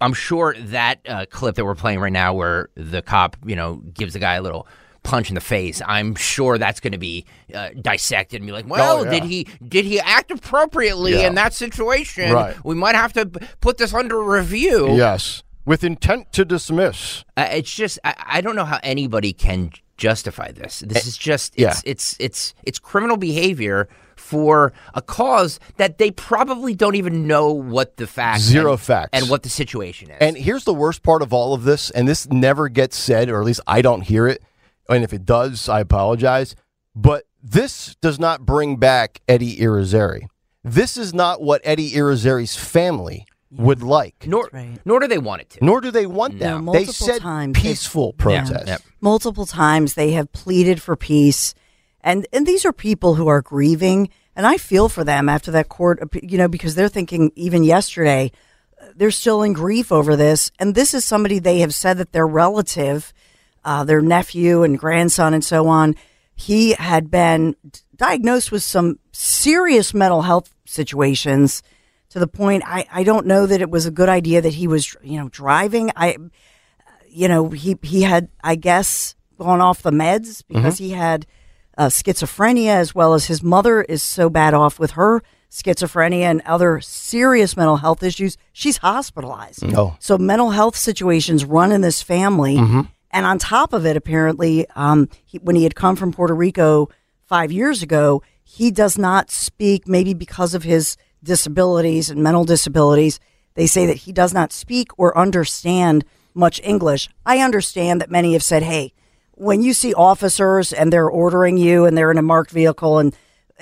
I'm sure that uh, clip that we're playing right now, where the cop you know gives the guy a little punch in the face. I'm sure that's going to be uh, dissected and be like, well, Oh, yeah. did he did he act appropriately Yeah. in that situation? Right. We might have to put this under review. yes, with intent to dismiss. Uh, it's just I, I don't know how anybody can justify this. This is just Eh, yeah. it's it's it's it's criminal behavior for a cause that they probably don't even know what the facts Zero and, facts. and what the situation is. And here's the worst part of all of this, and this never gets said, or at least I don't hear it. And if it does, I apologize. But this does not bring back Eddie Irizarry. This is not what Eddie Irizarry's family would like. nor right. nor do they want it to. Nor do they want that. No, they said times they've- peaceful Yeah, protest. yep. multiple times they have pleaded for peace and and these are people who are grieving and i feel for them after that court you know because they're thinking even yesterday uh, they're still in grief over this and this is somebody they have said that their relative uh, their nephew and grandson and so on he had been diagnosed with some serious mental health situations to the point I, I don't know that it was a good idea that he was you know driving. I you know he he had I guess gone off the meds because he had uh, schizophrenia as well as his mother is so bad off with her schizophrenia and other serious mental health issues. She's hospitalized. Oh. So mental health situations run in this family. And on top of it, apparently, um, he, when he had come from Puerto Rico five years ago, he does not speak, maybe because of his disabilities and mental disabilities. They say that he does not speak or understand much English. I understand that many have said, hey, when you see officers and they're ordering you and they're in a marked vehicle and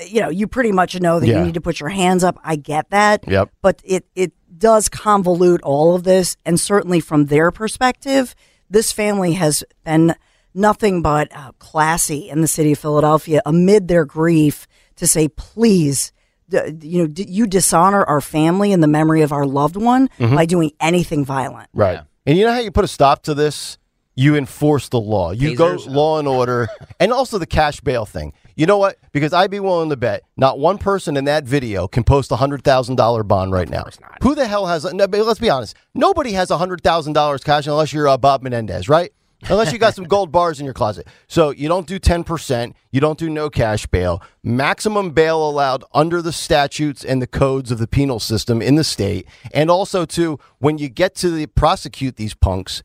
you know you pretty much know that Yeah. you need to put your hands up i get that Yep. but it it does convolute all of this and certainly from their perspective this family has been nothing but uh, classy in the city of philadelphia amid their grief to say please you know you dishonor our family and the memory of our loved one Mm-hmm. by doing anything violent Right. And you know how you put a stop to this? You enforce the law. You Tasers? go law and order, and also the cash bail thing. You know what? Because I'd be willing to bet not one person in that video can post a hundred thousand dollar bond right now. Who the hell has? No, let's be honest. Nobody has a hundred thousand dollars cash unless you're uh, Bob Menendez, right? Unless you got some gold bars in your closet. So you don't do 10%, you don't do no cash bail. Maximum bail allowed under the statutes and the codes of the penal system in the state. And also, too, when you get to the prosecute these punks,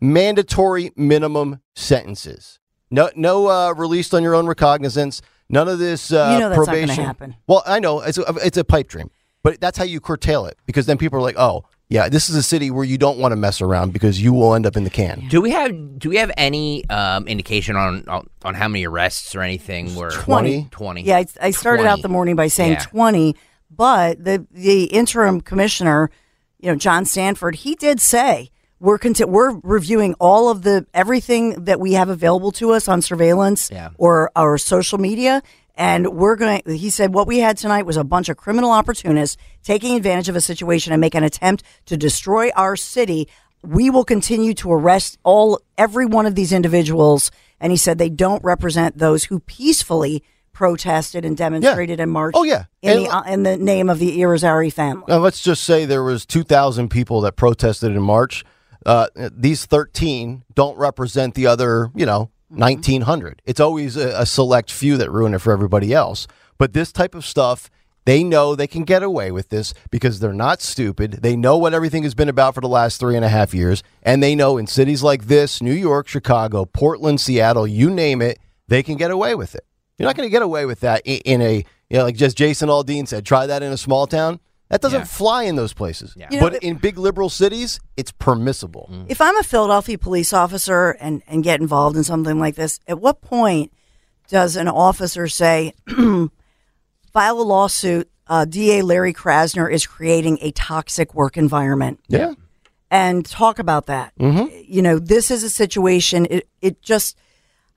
mandatory minimum sentences. No, no uh, released on your own recognizance. None of this uh, You know that's not probation. happen. Well, I know it's a, it's a pipe dream, but that's how you curtail it because then people are like, oh, yeah, this is a city where you don't want to mess around because you will end up in the can. Do we have do we have any um, indication on, on on how many arrests or anything were 20. 20. Yeah, I, I started out the morning by saying Yeah. 20, but the the interim commissioner, you know, John Stanford, he did say we're conti- we're reviewing all of the everything that we have available to us on surveillance Yeah. or our social media. And we're going to, he said, what we had tonight was a bunch of criminal opportunists taking advantage of a situation and make an attempt to destroy our city. We will continue to arrest all, every one of these individuals. And he said they don't represent those who peacefully protested and demonstrated and marched Oh, yeah. in, And- the, uh, in the name of the Irizarry family. Now, let's just say there was 2,000 people that protested in March. Uh, these 13 don't represent the other, you know, 1,900. It's always a, a select few that ruin it for everybody else. But this type of stuff, they know they can get away with this because they're not stupid. They know what everything has been about for the last three and a half years. And they know in cities like this, New York, Chicago, Portland, Seattle, you name it, they can get away with it. You're not going to get away with that in, in a, you know, like just Jason Aldean said, try that in a small town. That doesn't Yeah. fly in those places. Yeah. You know, but in big liberal cities, it's permissible. If I'm a Philadelphia police officer and, and get involved in something like this, at what point does an officer say, file a lawsuit? Uh, DA Larry Krasner is creating a toxic work environment Yeah. and talk about that. You know, this is a situation, it, it just,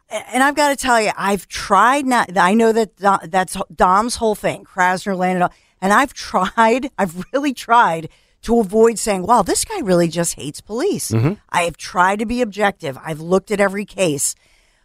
and I've got to tell you, I've tried not, I know that that's Dom's whole thing. Krasner landed on, and I've tried, I've really tried to avoid saying, wow, this guy really just hates police. Mm-hmm. I have tried to be objective. I've looked at every case.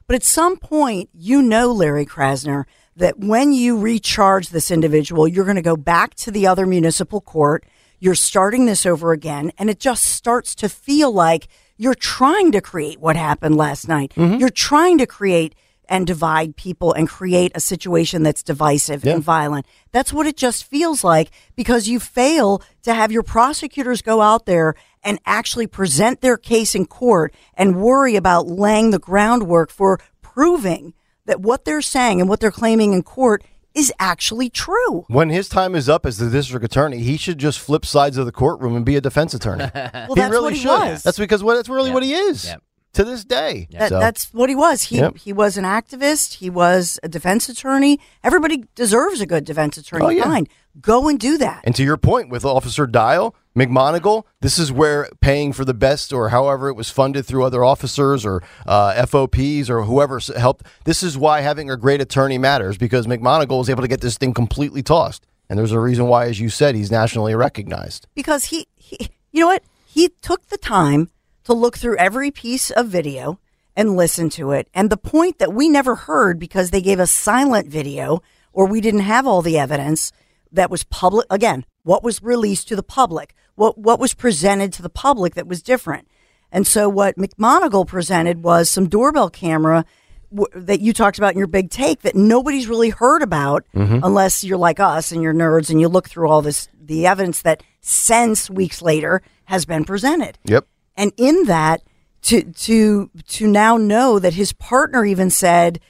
But at some point, you know, Larry Krasner, that when you recharge this individual, you're going to go back to the other municipal court. You're starting this over again, and it just starts to feel like you're trying to create what happened last night. Mm-hmm. You're trying to create and divide people and create a situation that's divisive and violent. That's what it just feels like because you fail to have your prosecutors go out there and actually present their case in court and worry about laying the groundwork for proving that what they're saying and what they're claiming in court is actually true. When his time is up as the district attorney, he should just flip sides of the courtroom and be a defense attorney. Well, he that's really what he should. was. That's because what, that's really Yeah. what he is Yeah. To this day. That, So, That's what he was. He Yep. he was an activist. He was a defense attorney. Everybody deserves a good defense attorney. Oh, yeah. Fine, go and do that. and to your point with Officer Dial, McMonagle, this is where paying for the best or however it was funded through other officers or uh, FOPs or whoever helped. This is why having a great attorney matters because McMonagle was able to get this thing completely tossed. And there's a reason why, as you said, he's nationally recognized. because he, he you know what he took the time to look through every piece of video and listen to it and the point that we never heard because they gave us silent video or we didn't have all the evidence that was public again what was released to the public, what what was presented to the public that was different. And so what McMonagle presented was some doorbell camera w- that you talked about in your big take that nobody's really heard about mm-hmm. unless you're like us and you're nerds and you look through all this the evidence that since weeks later has been presented. Yep. And in that to to to now know that his partner even said,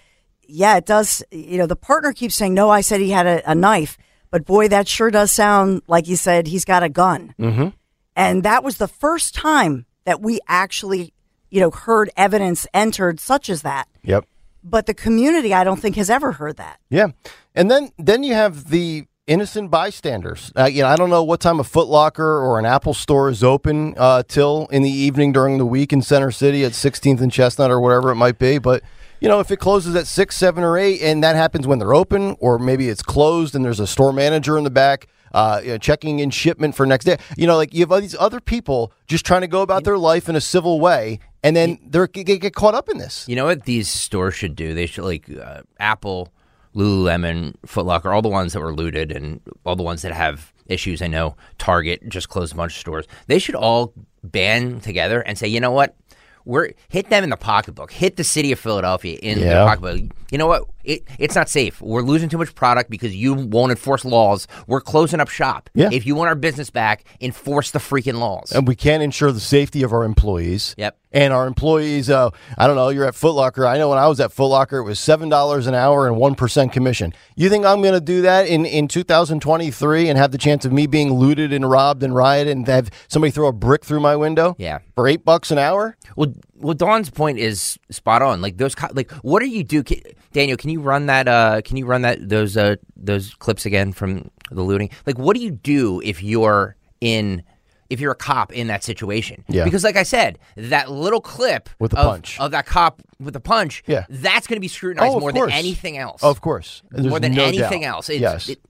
yeah, it does. You know, the partner keeps saying, no, I said he had a, a knife, but boy, that sure does sound like he said he's got a gun. Mm-hmm. And that was the first time that we actually, you know, heard evidence entered such as that. Yep. But the community, I don't think, has ever heard that. Yeah, and then then you have the innocent bystanders. Uh, you know, I don't know what time a Foot Locker or an Apple store is open uh, till in the evening during the week in Center City at 16th and Chestnut or whatever it might be, but. You know, if it closes at six, seven, or eight, and that happens when they're open, or maybe it's closed and there's a store manager in the back uh, you know, checking in shipment for next day. You know, like you have all these other people just trying to go about their life in a civil way, and then they're they get caught up in this. You know what these stores should do? They should like uh, Apple, Lululemon, Foot Locker, all the ones that were looted, and all the ones that have issues. I know Target just closed a bunch of stores. They should all band together and say, you know what? We're hit them in the pocketbook. Hit the city of Philadelphia in Yeah. their pocketbook. You know what? It, it's not safe. We're losing too much product because you won't enforce laws. We're closing up shop. Yeah. If you want our business back, enforce the freaking laws. and we can't ensure the safety of our employees. Yep. And our employees, uh, I don't know, you're at Foot Locker. I know when I was at Foot Locker, it was $7 an hour and 1% commission. You think I'm going to do that in, in 2023 and have the chance of me being looted and robbed and rioted and have somebody throw a brick through my window? Yeah. For eight bucks an hour? Well, well, Dawn's point is spot on. Like those, like what do you do, Ca- Daniel? Can you run that? Uh, can you run that those uh, those clips again from the looting? Like, what do you do if you're in? If you're a cop in that situation, Yeah. because like I said, that little clip With the of, punch. of that cop with the punch, Yeah. that's going to be scrutinized Oh, more course. than anything else. Of course. There's more than no anything doubt. else. It's, yes. it-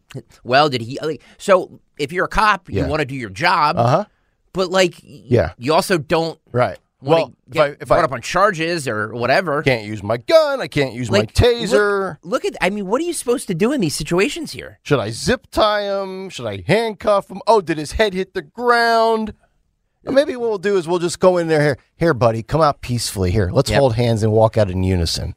well, did he? Like, so if you're a cop, Yeah. you want to do your job, uh huh. but like, Yeah. you also don't Right. Well, if I, if brought I up on charges or whatever. can't use my gun, I can't use Like, my taser. Look, look at, I mean, what are you supposed to do in these situations here? Should I zip tie him? Should I handcuff him? Oh, did his head hit the ground? Or maybe what we'll do is we'll just go in there here. Here, buddy, come out peacefully. Here, let's Yep. hold hands and walk out in unison.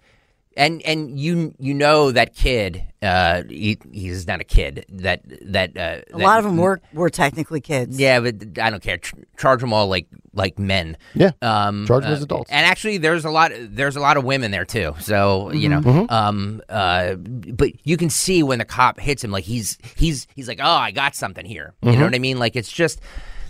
And and you you know that kid, uh, he, he's not a kid. That that uh, A lot of them were were technically kids. Yeah, but I don't care. Ch- charge them all like like men. Yeah. Um, Charge them uh, as adults. And actually, there's a lot. There's a lot of women there too. So you know, Mm-hmm. um, uh, but you can see when the cop hits him, like he's he's he's like, oh, I got something here. You Mm-hmm. know what I mean? Like it's just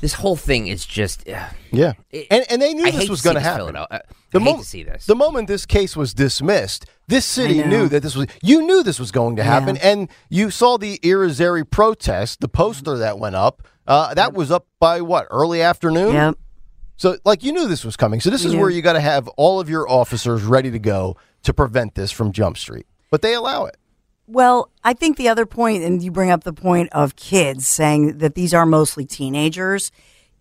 this whole thing is just. Uh, Yeah, It- and and they knew I this was going to happen. Philadelphia- uh, The I hate to see this. The moment this case was dismissed, this city knew that this was. You knew this was going to happen, and you saw the Irizarry protest, the poster that went up. Uh, that was up by what early afternoon. Yep. So, like, you knew this was coming. So, this is Yeah. where you got to have all of your officers ready to go to prevent this from Jump Street. But they allow it. Well, I think the other point, and you bring up the point of kids saying that these are mostly teenagers,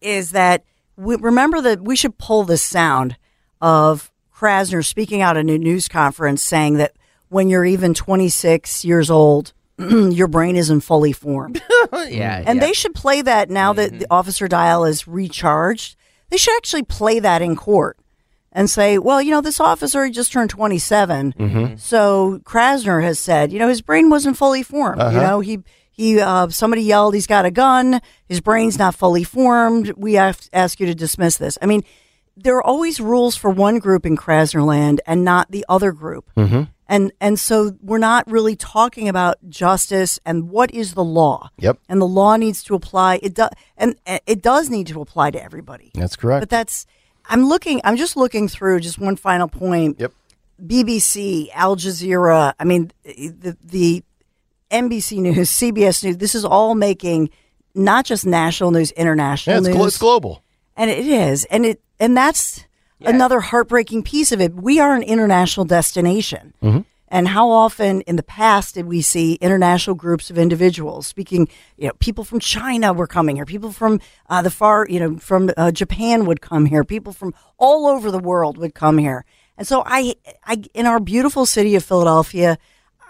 is that we, remember that we should pull the sound of Krasner speaking out at a news conference saying that when you're even 26 years old, your brain isn't fully formed. yeah, mm-hmm. And yeah. they should play that now that mm-hmm. the officer dial is recharged. They should actually play that in court and say, well, you know, this officer just turned 27. Mm-hmm. So Krasner has said, you know, his brain wasn't fully formed. You uh-huh. know, he he uh, somebody yelled he's got a gun. His brain's not fully formed. We have to ask you to dismiss this. I mean, there are always rules for one group in Krasner land and not the other group. Mm-hmm. And and so we're not really talking about justice and what is the law. Yep. And the law needs to apply. It does, and it does need to apply to everybody. That's correct. But that's. I'm looking. I'm just looking through. Just one final point. Yep. BBC, Al Jazeera. I mean, the the NBC News, CBS News. This is all making not just national news, international yeah, it's, news glo- it's global. and it is and it and that's another heartbreaking piece of it we are an international destination mm-hmm. And how often in the past did we see international groups of individuals speaking you know people from china were coming here people from uh, the far you know from uh, japan would come here people from all over the world would come here and so i i in our beautiful city of philadelphia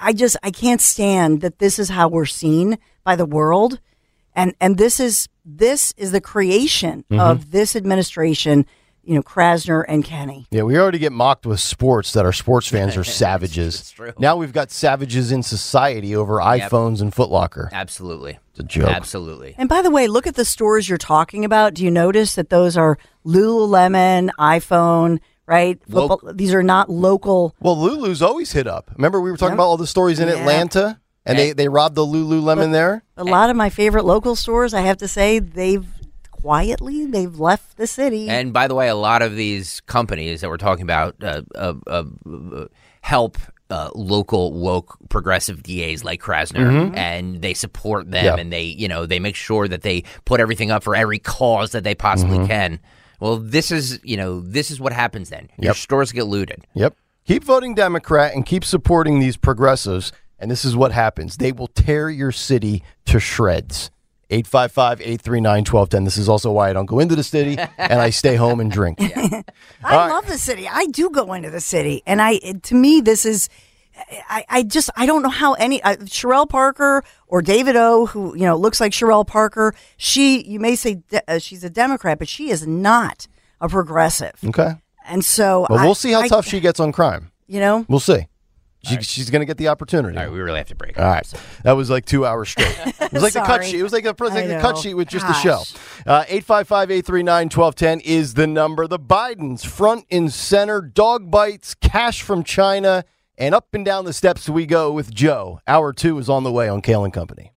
i just i can't stand that this is how we're seen by the world And and this is this is the creation Mm-hmm. of this administration, you know, Krasner and Kenny. Yeah, we already get mocked with sports that our sports fans are savages. it's true. Now we've got savages in society over iPhones and Footlocker. Absolutely. It's a joke. Absolutely. And by the way, look at the stores you're talking about. Do you notice that those are Lululemon, iPhone, right? Lo- Football, these are not local. Well, Lulu's always hit up. Remember we were talking about all the stories in Yeah. Atlanta, and they they robbed the Lululemon there. A lot of my favorite local stores, I have to say, they've quietly they've left the city. And by the way, a lot of these companies that we're talking about uh, uh, uh, uh, help uh, local woke progressive DAs like Krasner, and they support them, Mm-hmm. Yeah. and they you know they make sure that they put everything up for every cause that they possibly Mm-hmm. can. Well, this is you know this is what happens then. Your stores get looted. Yep. Keep voting Democrat and keep supporting these progressives. And this is what happens they will tear your city to shreds. 855 839 1210. This is also why I don't go into the city and I stay home and drink. I love the city. I do go into the city, and I to me this is. I, I just I don't know how any uh, Cherelle Parker or David O who you know looks like Cherelle Parker she you may say de- uh, she's a Democrat but she is not a progressive Okay. and so Well, I- we'll see how I- tough she gets on crime. you know We'll see. She, She's going to get the opportunity. All right, we really have to break. All right. That was like two hours straight. It was like the cut sheet. It was like a, like I the cut sheet with just the show. Gosh. Uh, 855 839 1210 is the number. The Bidens front and center, dog bites, cash from China, and up and down the steps we go with Joe. Hour two is on the way on Kayal and Company.